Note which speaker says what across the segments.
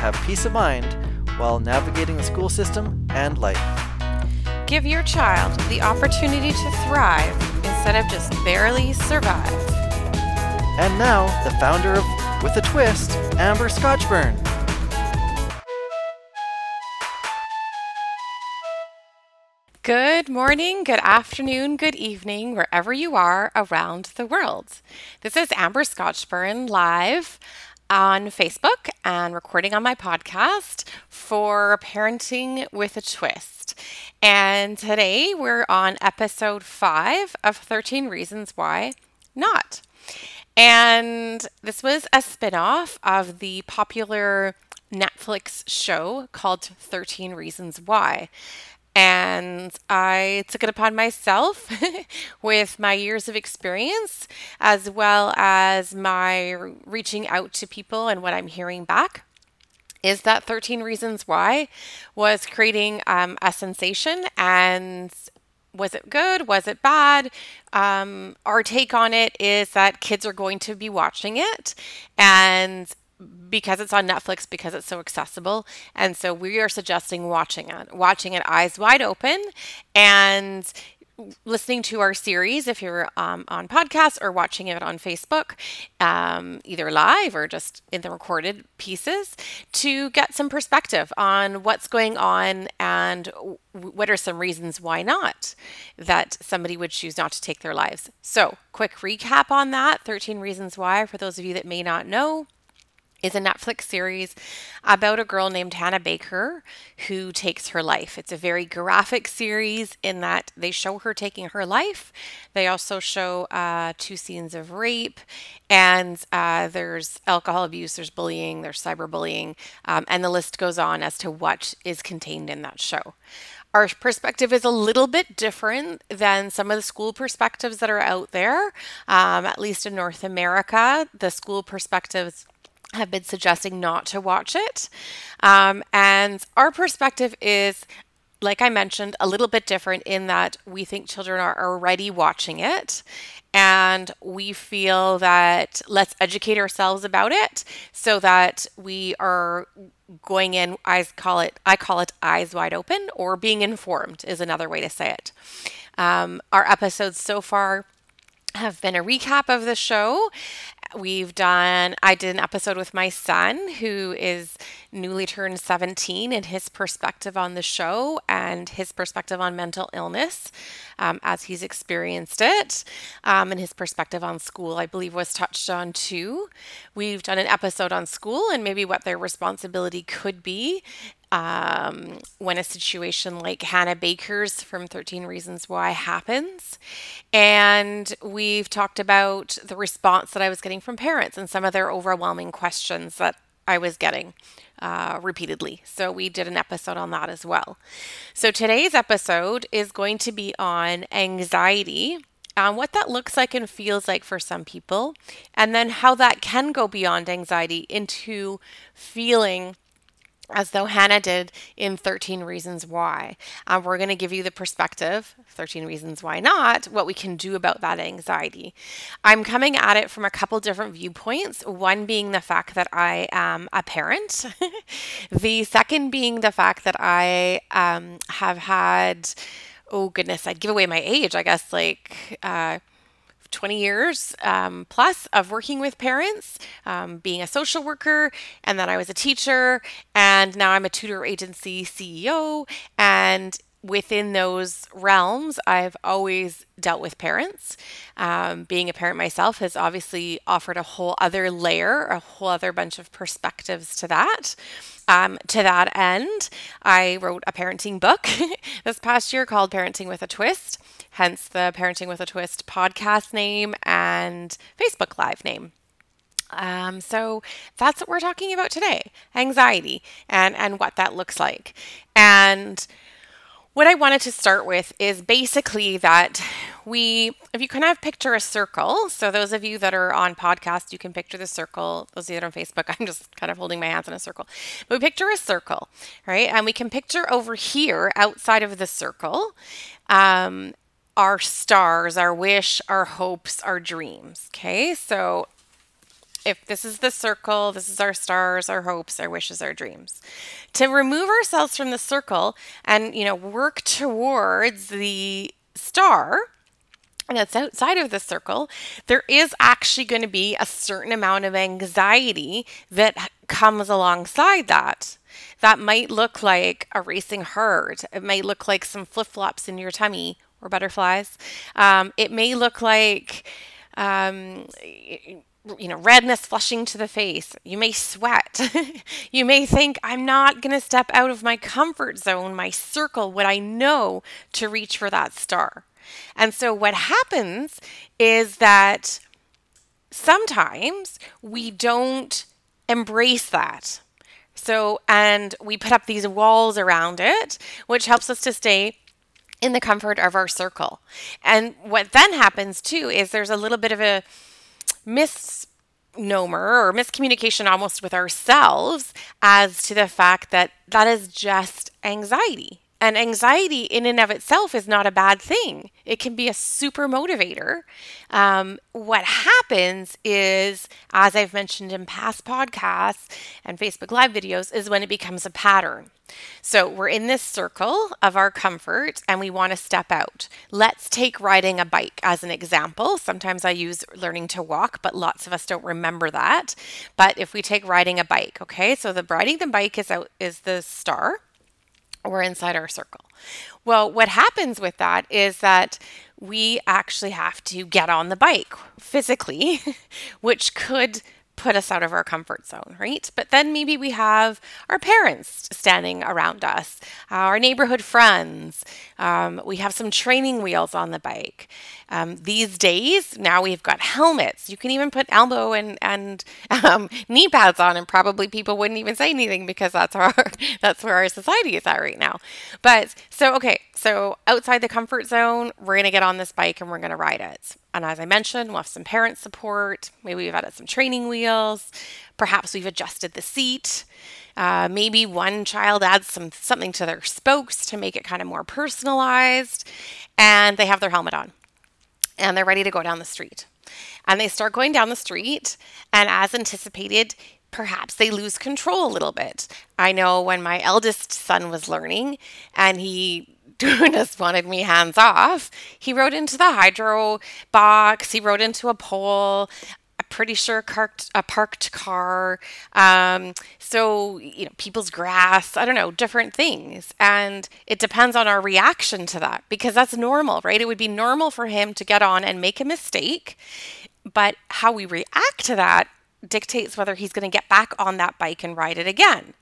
Speaker 1: have peace of mind while navigating the school system and life.
Speaker 2: Give your child the opportunity to thrive instead of just barely survive.
Speaker 1: And now, the founder of With a Twist, Amber Scotchburn.
Speaker 2: Good morning, good afternoon, good evening, wherever you are around the world. This is Amber Scotchburn live on Facebook and recording on my podcast for Parenting with a Twist. And today we're on episode five of 13 Reasons Why Not. And this was a spinoff of the popular Netflix show called 13 Reasons Why. And I took it upon myself with my years of experience, as well as my reaching out to people and what I'm hearing back. Is that 13 Reasons Why was creating um, a sensation and was it good? Was it bad? Um, our take on it is that kids are going to be watching it, and because it's on Netflix, because it's so accessible. And so we are suggesting watching it, watching it eyes wide open and listening to our series if you're um, on podcast or watching it on Facebook, um, either live or just in the recorded pieces, to get some perspective on what's going on and what are some reasons why not that somebody would choose not to take their lives. So, quick recap on that 13 reasons why for those of you that may not know is a Netflix series about a girl named Hannah Baker who takes her life. It's a very graphic series in that they show her taking her life. They also show uh, two scenes of rape, and uh, there's alcohol abuse, there's bullying, there's cyberbullying, um, and the list goes on as to what is contained in that show. Our perspective is a little bit different than some of the school perspectives that are out there, um, at least in North America. The school perspectives have been suggesting not to watch it. Um, and our perspective is, like I mentioned, a little bit different in that we think children are already watching it. And we feel that let's educate ourselves about it so that we are going in, I call it, I call it eyes wide open or being informed is another way to say it. Um, our episodes so far have been a recap of the show We've done, I did an episode with my son who is newly turned 17 and his perspective on the show and his perspective on mental illness um, as he's experienced it. Um, and his perspective on school, I believe, was touched on too. We've done an episode on school and maybe what their responsibility could be um, when a situation like Hannah Baker's from 13 Reasons Why happens. And we've talked about the response that I was getting from parents and some of their overwhelming questions that I was getting uh, repeatedly. So we did an episode on that as well. So today's episode is going to be on anxiety. Um, what that looks like and feels like for some people, and then how that can go beyond anxiety into feeling as though Hannah did in 13 Reasons Why. Um, we're going to give you the perspective, 13 Reasons Why Not, what we can do about that anxiety. I'm coming at it from a couple different viewpoints. One being the fact that I am a parent, the second being the fact that I um, have had, oh goodness, I'd give away my age, I guess, like, uh, 20 years um, plus of working with parents, um, being a social worker, and then I was a teacher, and now I'm a tutor agency CEO. And within those realms, I've always dealt with parents. Um, being a parent myself has obviously offered a whole other layer, a whole other bunch of perspectives to that. Um, to that end, I wrote a parenting book this past year called Parenting with a Twist hence the Parenting with a Twist podcast name and Facebook Live name. Um, so that's what we're talking about today anxiety and, and what that looks like. And what I wanted to start with is basically that we, if you kind of picture a circle, so those of you that are on podcast, you can picture the circle. Those of you that are on Facebook, I'm just kind of holding my hands in a circle. But we picture a circle, right? And we can picture over here, outside of the circle, um, our stars, our wish, our hopes, our dreams. Okay, so if this is the circle, this is our stars, our hopes, our wishes, our dreams. To remove ourselves from the circle and, you know, work towards the star that's outside of the circle, there is actually going to be a certain amount of anxiety that comes alongside that. That might look like a racing heart. It might look like some flip flops in your tummy or butterflies. Um, it may look like um, you know, redness flushing to the face. You may sweat. you may think, I'm not going to step out of my comfort zone, my circle, what I know to reach for that star. And so, what happens is that sometimes we don't embrace that. So, and we put up these walls around it, which helps us to stay in the comfort of our circle. And what then happens too is there's a little bit of a misnomer or miscommunication almost with ourselves as to the fact that that is just anxiety. And anxiety, in and of itself, is not a bad thing. It can be a super motivator. Um, what happens is, as I've mentioned in past podcasts and Facebook Live videos, is when it becomes a pattern. So we're in this circle of our comfort and we want to step out. Let's take riding a bike as an example. Sometimes I use learning to walk, but lots of us don't remember that. But if we take riding a bike, okay, so the riding the bike is out is the star. We're inside our circle. Well, what happens with that is that we actually have to get on the bike physically, which could put us out of our comfort zone, right? But then maybe we have our parents standing around us, our neighborhood friends. Um, we have some training wheels on the bike. Um, these days, now we've got helmets. You can even put elbow and and um, knee pads on, and probably people wouldn't even say anything because that's our that's where our society is at right now. But so okay, so outside the comfort zone, we're gonna get on this bike and we're gonna ride it. And as I mentioned, we'll have some parent support. Maybe we've added some training wheels. Perhaps we've adjusted the seat. Uh, maybe one child adds some something to their spokes to make it kind of more personalized, and they have their helmet on, and they're ready to go down the street. And they start going down the street, and as anticipated, perhaps they lose control a little bit. I know when my eldest son was learning, and he just wanted me hands off. He rode into the hydro box. He rode into a pole. I'm pretty sure parked a parked car. Um, so you know, people's grass. I don't know, different things, and it depends on our reaction to that because that's normal, right? It would be normal for him to get on and make a mistake, but how we react to that dictates whether he's going to get back on that bike and ride it again.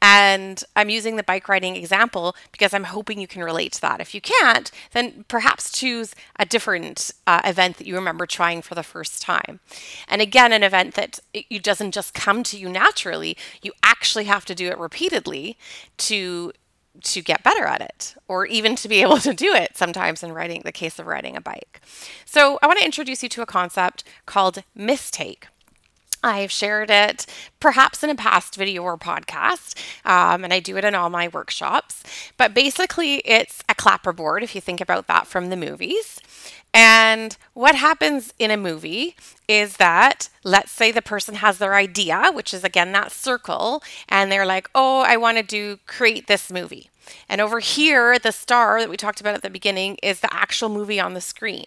Speaker 2: And I'm using the bike riding example because I'm hoping you can relate to that. If you can't, then perhaps choose a different uh, event that you remember trying for the first time. And again, an event that it doesn't just come to you naturally, you actually have to do it repeatedly to to get better at it or even to be able to do it sometimes in riding the case of riding a bike. So I want to introduce you to a concept called mistake. I've shared it perhaps in a past video or podcast, um, and I do it in all my workshops. But basically, it's a clapperboard if you think about that from the movies. And what happens in a movie is that, let's say the person has their idea, which is again that circle, and they're like, oh, I want to do create this movie. And over here, the star that we talked about at the beginning is the actual movie on the screen.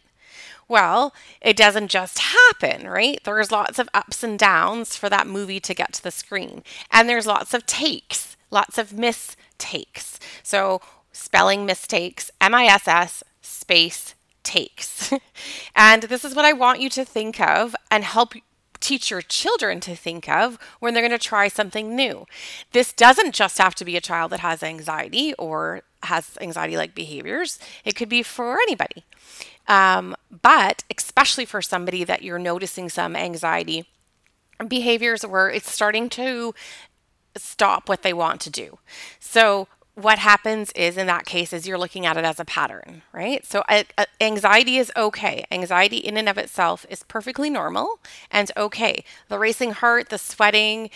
Speaker 2: Well, it doesn't just happen, right? There's lots of ups and downs for that movie to get to the screen. And there's lots of takes, lots of mistakes. So, spelling mistakes, M I S S space takes. and this is what I want you to think of and help teach your children to think of when they're going to try something new. This doesn't just have to be a child that has anxiety or has anxiety like behaviors, it could be for anybody. Um, but especially for somebody that you're noticing some anxiety behaviors where it's starting to stop what they want to do. So what happens is in that case is you're looking at it as a pattern right? So uh, anxiety is okay. Anxiety in and of itself is perfectly normal and okay. The racing heart the sweating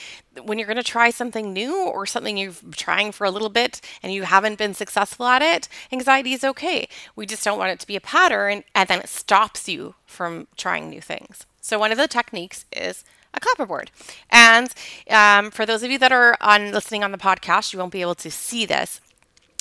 Speaker 2: when you're going to try something new or something you've been trying for a little bit and you haven't been successful at it anxiety is okay. We just don't want it to be a pattern and then it stops you from trying new things. So one of the techniques is a clapperboard. And um, for those of you that are on listening on the podcast, you won't be able to see this.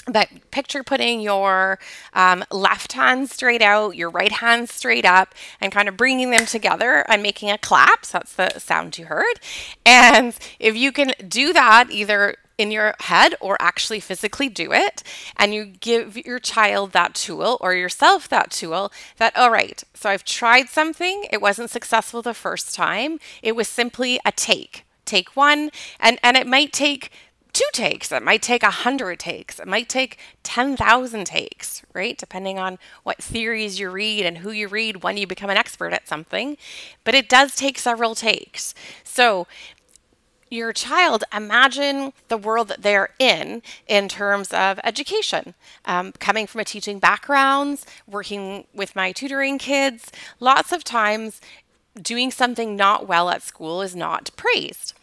Speaker 2: But picture putting your um, left hand straight out, your right hand straight up, and kind of bringing them together and making a clap. So that's the sound you heard. And if you can do that either in your head or actually physically do it and you give your child that tool or yourself that tool that all right so i've tried something it wasn't successful the first time it was simply a take take one and and it might take two takes it might take a hundred takes it might take 10,000 takes right depending on what theories you read and who you read when you become an expert at something but it does take several takes. So your child imagine the world that they're in in terms of education. Um, coming from a teaching background, working with my tutoring kids, lots of times doing something not well at school is not praised.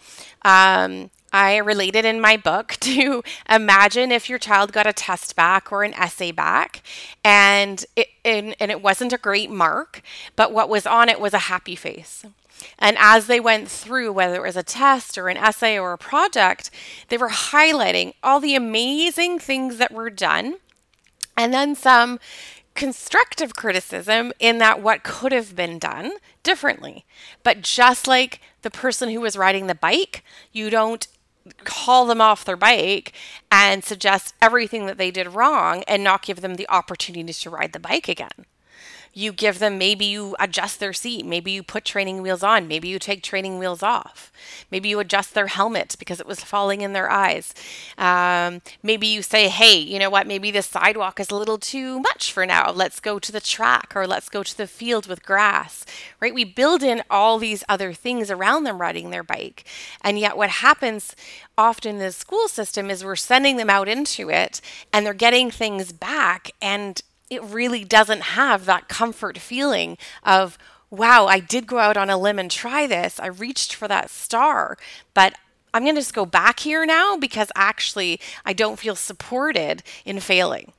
Speaker 2: Um, I related in my book to imagine if your child got a test back or an essay back and it, and, and it wasn't a great mark, but what was on it was a happy face. And as they went through, whether it was a test or an essay or a project, they were highlighting all the amazing things that were done and then some constructive criticism in that what could have been done differently. But just like the person who was riding the bike, you don't call them off their bike and suggest everything that they did wrong and not give them the opportunity to ride the bike again you give them maybe you adjust their seat maybe you put training wheels on maybe you take training wheels off maybe you adjust their helmet because it was falling in their eyes. Um, maybe you say hey you know what? Maybe the sidewalk is a little too much for now. Let's go to the track or let's go to the field with grass. Right? We build in all these other things around them riding their bike. And yet what happens often in the school system is we're sending them out into it and they're getting things back and it really doesn't have that comfort feeling of, wow, I did go out on a limb and try this. I reached for that star, but I'm going to just go back here now because actually I don't feel supported in failing.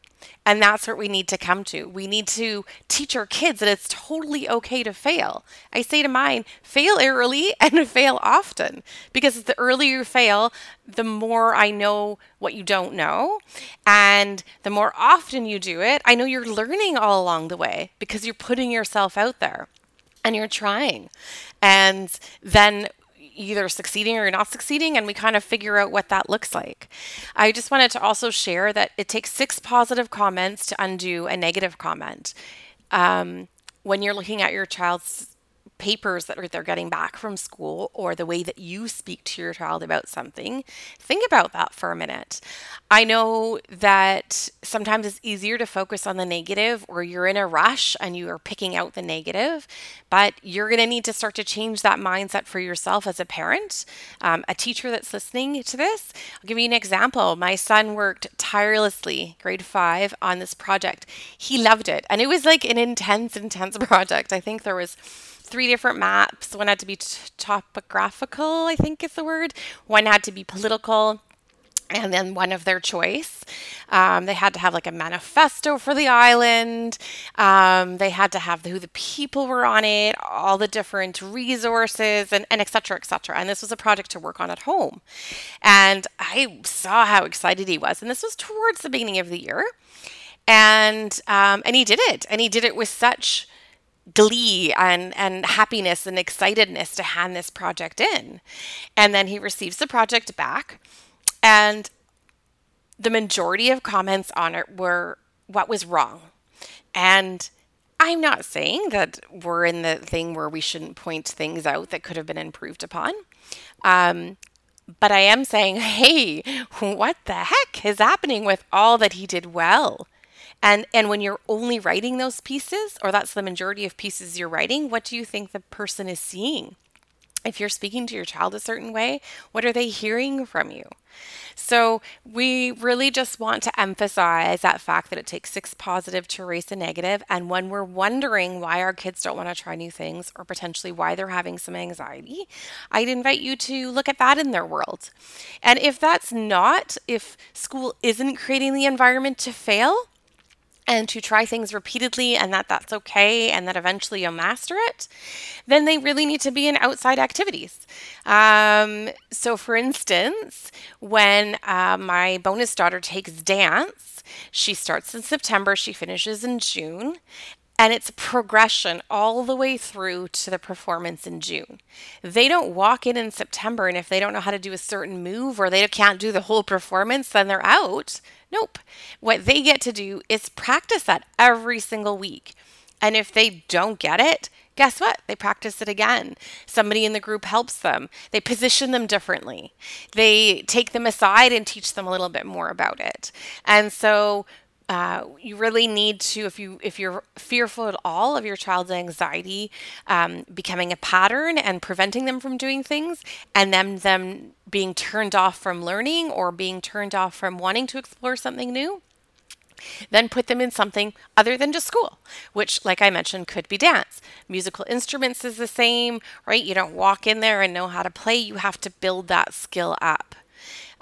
Speaker 2: And that's what we need to come to. We need to teach our kids that it's totally okay to fail. I say to mine, fail early and fail often because the earlier you fail, the more I know what you don't know. And the more often you do it, I know you're learning all along the way because you're putting yourself out there and you're trying. And then either succeeding or not succeeding, and we kind of figure out what that looks like. I just wanted to also share that it takes six positive comments to undo a negative comment. Um, when you're looking at your child's papers that they're getting back from school or the way that you speak to your child about something, think about that for a minute. I know that sometimes it's easier to focus on the negative or you're in a rush and you are picking out the negative, but you're going to need to start to change that mindset for yourself as a parent, um, a teacher that's listening to this. I'll give you an example. My son worked tirelessly, grade five, on this project. He loved it. And it was like an intense, intense project. I think there was three different maps. One had to be t- topographical, I think is the word. One had to be political and then one of their choice. Um, they had to have like a manifesto for the island. Um, they had to have the, who the people were on it, all the different resources, and, and et cetera, et cetera. And this was a project to work on at home. And I saw how excited he was. And this was towards the beginning of the year. And um, and he did it, and he did it with such glee and, and happiness and excitedness to hand this project in. And then he receives the project back, and the majority of comments on it were what was wrong. And I'm not saying that we're in the thing where we shouldn't point things out that could have been improved upon. Um, but I am saying, hey, what the heck is happening with all that he did well? And and when you're only writing those pieces or that's the majority of pieces you're writing, what do you think the person is seeing? If you're speaking to your child a certain way, what are they hearing from you? So, we really just want to emphasize that fact that it takes six positive to erase a negative. And when we're wondering why our kids don't want to try new things or potentially why they're having some anxiety, I'd invite you to look at that in their world. And if that's not, if school isn't creating the environment to fail, and to try things repeatedly and that that's okay and that eventually you'll master it, then they really need to be in outside activities. Um, so, for instance, when uh, my bonus daughter takes dance, she starts in September, she finishes in June, and it's progression all the way through to the performance in June. They don't walk in in September, and if they don't know how to do a certain move or they can't do the whole performance, then they're out. Nope. What they get to do is practice that every single week. And if they don't get it, guess what? They practice it again. Somebody in the group helps them. They position them differently. They take them aside and teach them a little bit more about it. And so uh, you really need to if you if you're fearful at all of your child's anxiety um, becoming a pattern and preventing them from doing things and then them being turned off from learning or being turned off from wanting to explore something new then put them in something other than just school, which, like I mentioned, could be dance. Musical instruments is the same, right? You don't walk in there and know how to play, you have to build that skill up.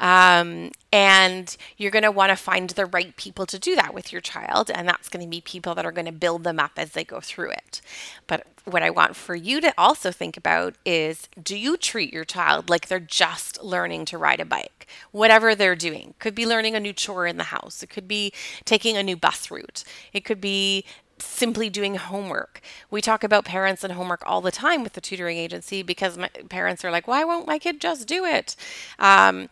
Speaker 2: Um, and you're going to want to find the right people to do that with your child. And that's going to be people that are going to build them up as they go through it. But what I want for you to also think about is do you treat your child like they're just learning to ride a bike? Whatever they're doing. Could be learning a new chore in the house, it could be taking a new bus route, it could be simply doing homework. We talk about parents and homework all the time with the tutoring agency because parents are like, why won't my kid just do it? Um,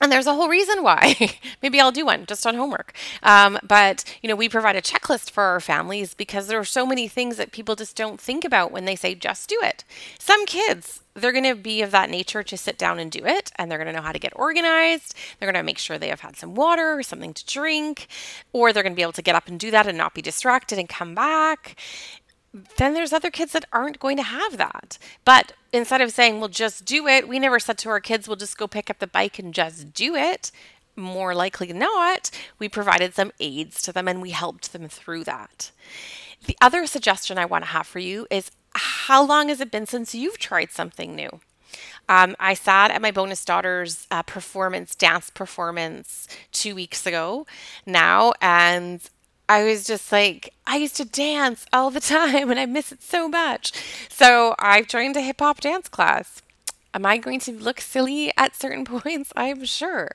Speaker 2: and there's a whole reason why. Maybe I'll do one just on homework. Um, but, you know, we provide a checklist for our families because there are so many things that people just don't think about when they say just do it. Some kids, they're going to be of that nature to sit down and do it, and they're going to know how to get organized. They're going to make sure they have had some water or something to drink, or they're going to be able to get up and do that and not be distracted and come back then there's other kids that aren't going to have that. But instead of saying, well, just do it, we never said to our kids, we'll just go pick up the bike and just do it. More likely not, we provided some aids to them and we helped them through that. The other suggestion I want to have for you is how long has it been since you've tried something new? Um, I sat at my bonus daughter's uh, performance, dance performance, two weeks ago now, and I was just like, I used to dance all the time and I miss it so much. So I've joined a hip hop dance class. Am I going to look silly at certain points? I'm sure.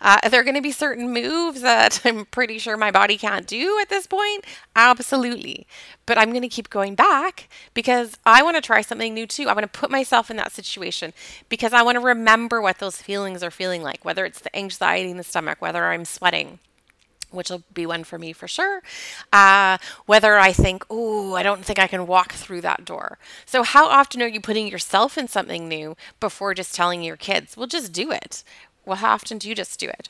Speaker 2: Uh, are there going to be certain moves that I'm pretty sure my body can't do at this point? Absolutely. But I'm going to keep going back because I want to try something new too. I want to put myself in that situation because I want to remember what those feelings are feeling like, whether it's the anxiety in the stomach, whether I'm sweating which will be one for me for sure. Uh, whether I think, oh, I don't think I can walk through that door. So, how often are you putting yourself in something new before just telling your kids, well, just do it? Well, how often do you just do it?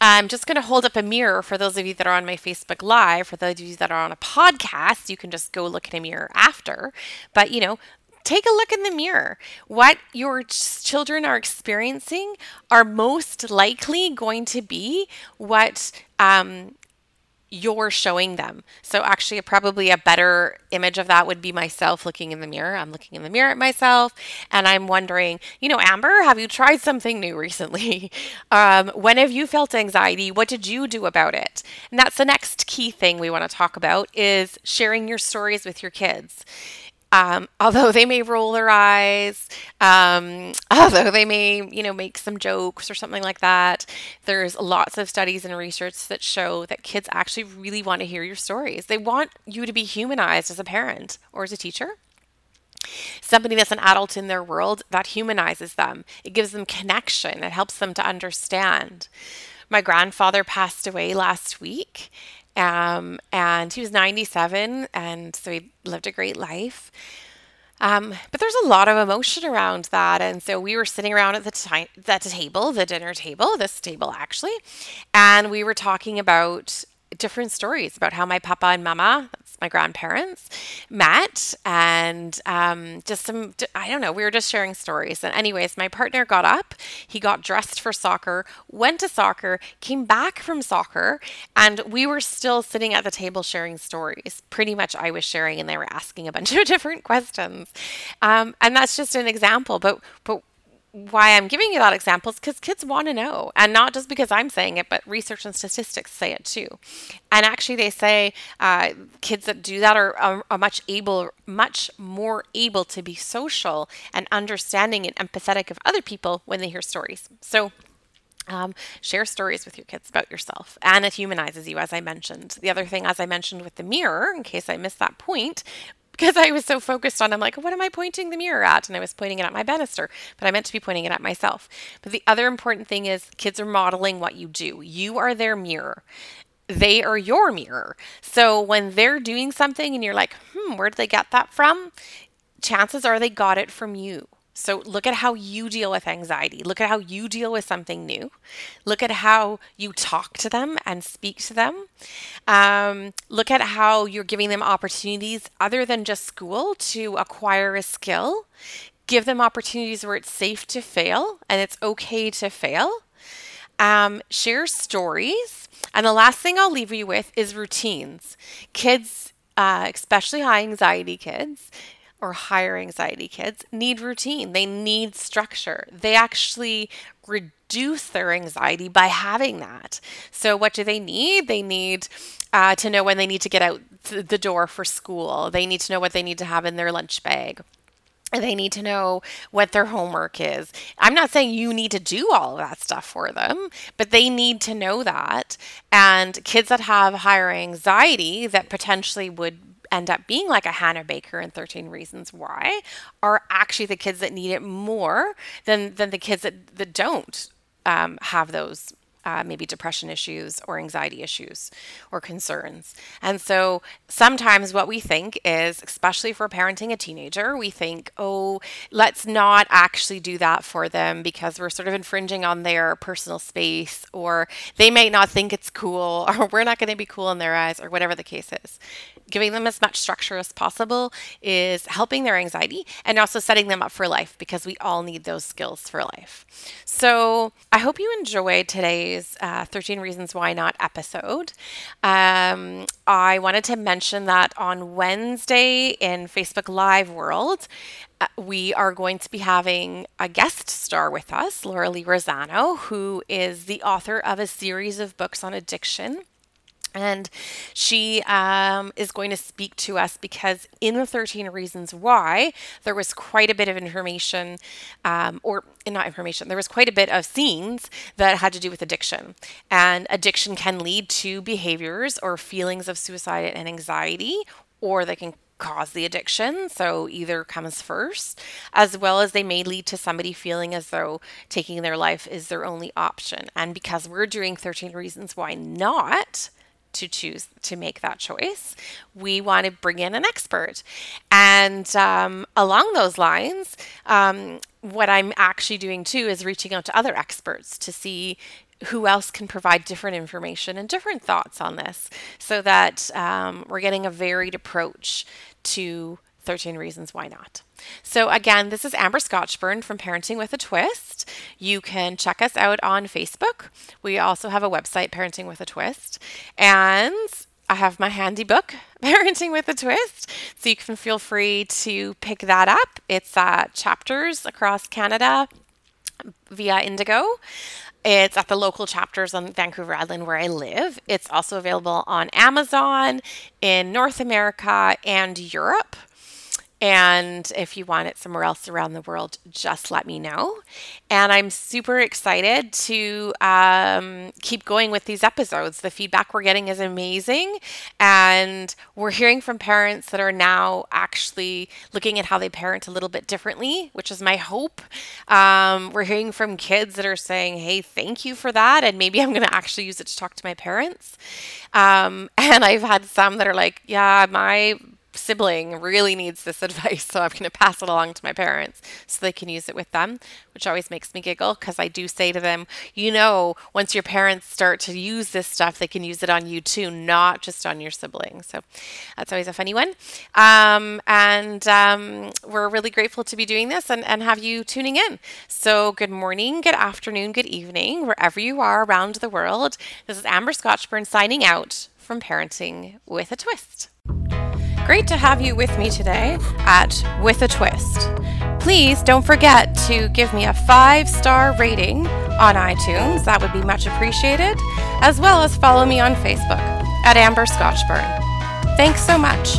Speaker 2: I'm just going to hold up a mirror for those of you that are on my Facebook Live. For those of you that are on a podcast, you can just go look at a mirror after. But, you know, take a look in the mirror. What your children are experiencing are most likely going to be what um, you're showing them. So, actually, probably a better image of that would be myself looking in the mirror. I'm looking in the mirror at myself and I'm wondering, you know, Amber, have you tried something new recently? Um, when have you felt anxiety? What did you do about it? And that's the next key thing we want to talk about is sharing your stories with your kids. Um, although they may roll their eyes, um, although they may, you know, make some jokes or something like that, there's lots of studies and research that show that kids actually really want to hear your stories. They want you to be humanized as a parent or as a teacher. Somebody that's an adult in their world that humanizes them. It gives them connection. It helps them to understand. My grandfather passed away last week, um, and he was 97, and so he lived a great life. Um, but there's a lot of emotion around that. And so we were sitting around at the, time, at the table, the dinner table, this table actually, and we were talking about different stories about how my papa and mama, my grandparents, met, and um, just some, I don't know, we were just sharing stories. And, anyways, my partner got up, he got dressed for soccer, went to soccer, came back from soccer, and we were still sitting at the table sharing stories. Pretty much I was sharing, and they were asking a bunch of different questions. Um, and that's just an example. But, but why I'm giving you that example is because kids want to know, and not just because I'm saying it, but research and statistics say it too. And actually, they say uh, kids that do that are, are, are, much able, much more able to be social and understanding and empathetic of other people when they hear stories. So. Um, share stories with your kids about yourself, and it humanizes you, as I mentioned. The other thing, as I mentioned with the mirror, in case I missed that point, because I was so focused on, I'm like, what am I pointing the mirror at? And I was pointing it at my banister, but I meant to be pointing it at myself. But the other important thing is kids are modeling what you do. You are their mirror. They are your mirror. So when they're doing something and you're like, hmm, where did they get that from? Chances are they got it from you. So look at how you deal with anxiety. Look at how you deal with something new. Look at how you talk to them and speak to them. Um, look at how you're giving them opportunities other than just school to acquire a skill. Give them opportunities where it's safe to fail and it's okay to fail. Um, share stories. And the last thing I'll leave you with is routines. Kids, uh, especially high anxiety kids, or higher anxiety kids need routine. They need structure. They actually reduce their anxiety by having that. So, what do they need? They need uh, to know when they need to get out the door for school, they need to know what they need to have in their lunch bag. They need to know what their homework is. I'm not saying you need to do all of that stuff for them, but they need to know that. And kids that have higher anxiety that potentially would end up being like a Hannah Baker in 13 Reasons Why are actually the kids that need it more than, than the kids that, that don't um, have those uh, maybe depression issues or anxiety issues or concerns. And so sometimes what we think is, especially for parenting a teenager, we think, oh, let's not actually do that for them because we're sort of infringing on their personal space, or they may not think it's cool, or we're not going to be cool in their eyes, or whatever the case is. Giving them as much structure as possible is helping their anxiety and also setting them up for life because we all need those skills for life. So I hope you enjoyed today's today's uh, 13 Reasons Why Not episode. Um, I wanted to mention that on Wednesday in Facebook Live World, uh, we are going to be having a guest star with us, Laura Lee Rosano, who is the author of a series of books on addiction. And she um, is going to speak to us because in the 13 Reasons Why, there was quite a bit of information, um, or not information, there was quite a bit of scenes that had to do with addiction. And addiction can lead to behaviors or feelings of suicide and anxiety, or they can cause the addiction. So either comes first, as well as they may lead to somebody feeling as though taking their life is their only option. And because we're doing 13 Reasons Why Not, to choose to make that choice, we want to bring in an expert. And um, along those lines, um, what I'm actually doing too is reaching out to other experts to see who else can provide different information and different thoughts on this so that um, we're getting a varied approach to 13 Reasons Why Not. So, again, this is Amber Scotchburn from Parenting with a Twist. You can check us out on Facebook. We also have a website, Parenting with a Twist. And I have my handy book, Parenting with a Twist. So, you can feel free to pick that up. It's uh, chapters across Canada via Indigo. It's at the local chapters on Vancouver Island where I live. It's also available on Amazon in North America and Europe. And if you want it somewhere else around the world, just let me know. And I'm super excited to um, keep going with these episodes. The feedback we're getting is amazing. And we're hearing from parents that are now actually looking at how they parent a little bit differently, which is my hope. Um, we're hearing from kids that are saying, hey, thank you for that. And maybe I'm going to actually use it to talk to my parents. Um, and I've had some that are like, yeah, my sibling really needs this advice, so I'm going to pass it along to my parents so they can use it with them, which always makes me giggle because I do say to them, you know, once your parents start to use this stuff, they can use it on you too, not just on your sibling. So that's always a funny one. Um, and um, we're really grateful to be doing this and, and have you tuning in. So good morning, good afternoon, good evening, wherever you are around the world. This is Amber Scotchburn signing out from Parenting with a Twist. Great to have you with me today at With a Twist. Please don't forget to give me a five star rating on iTunes. That would be much appreciated, as well as follow me on Facebook at Amber Scotchburn. Thanks so much.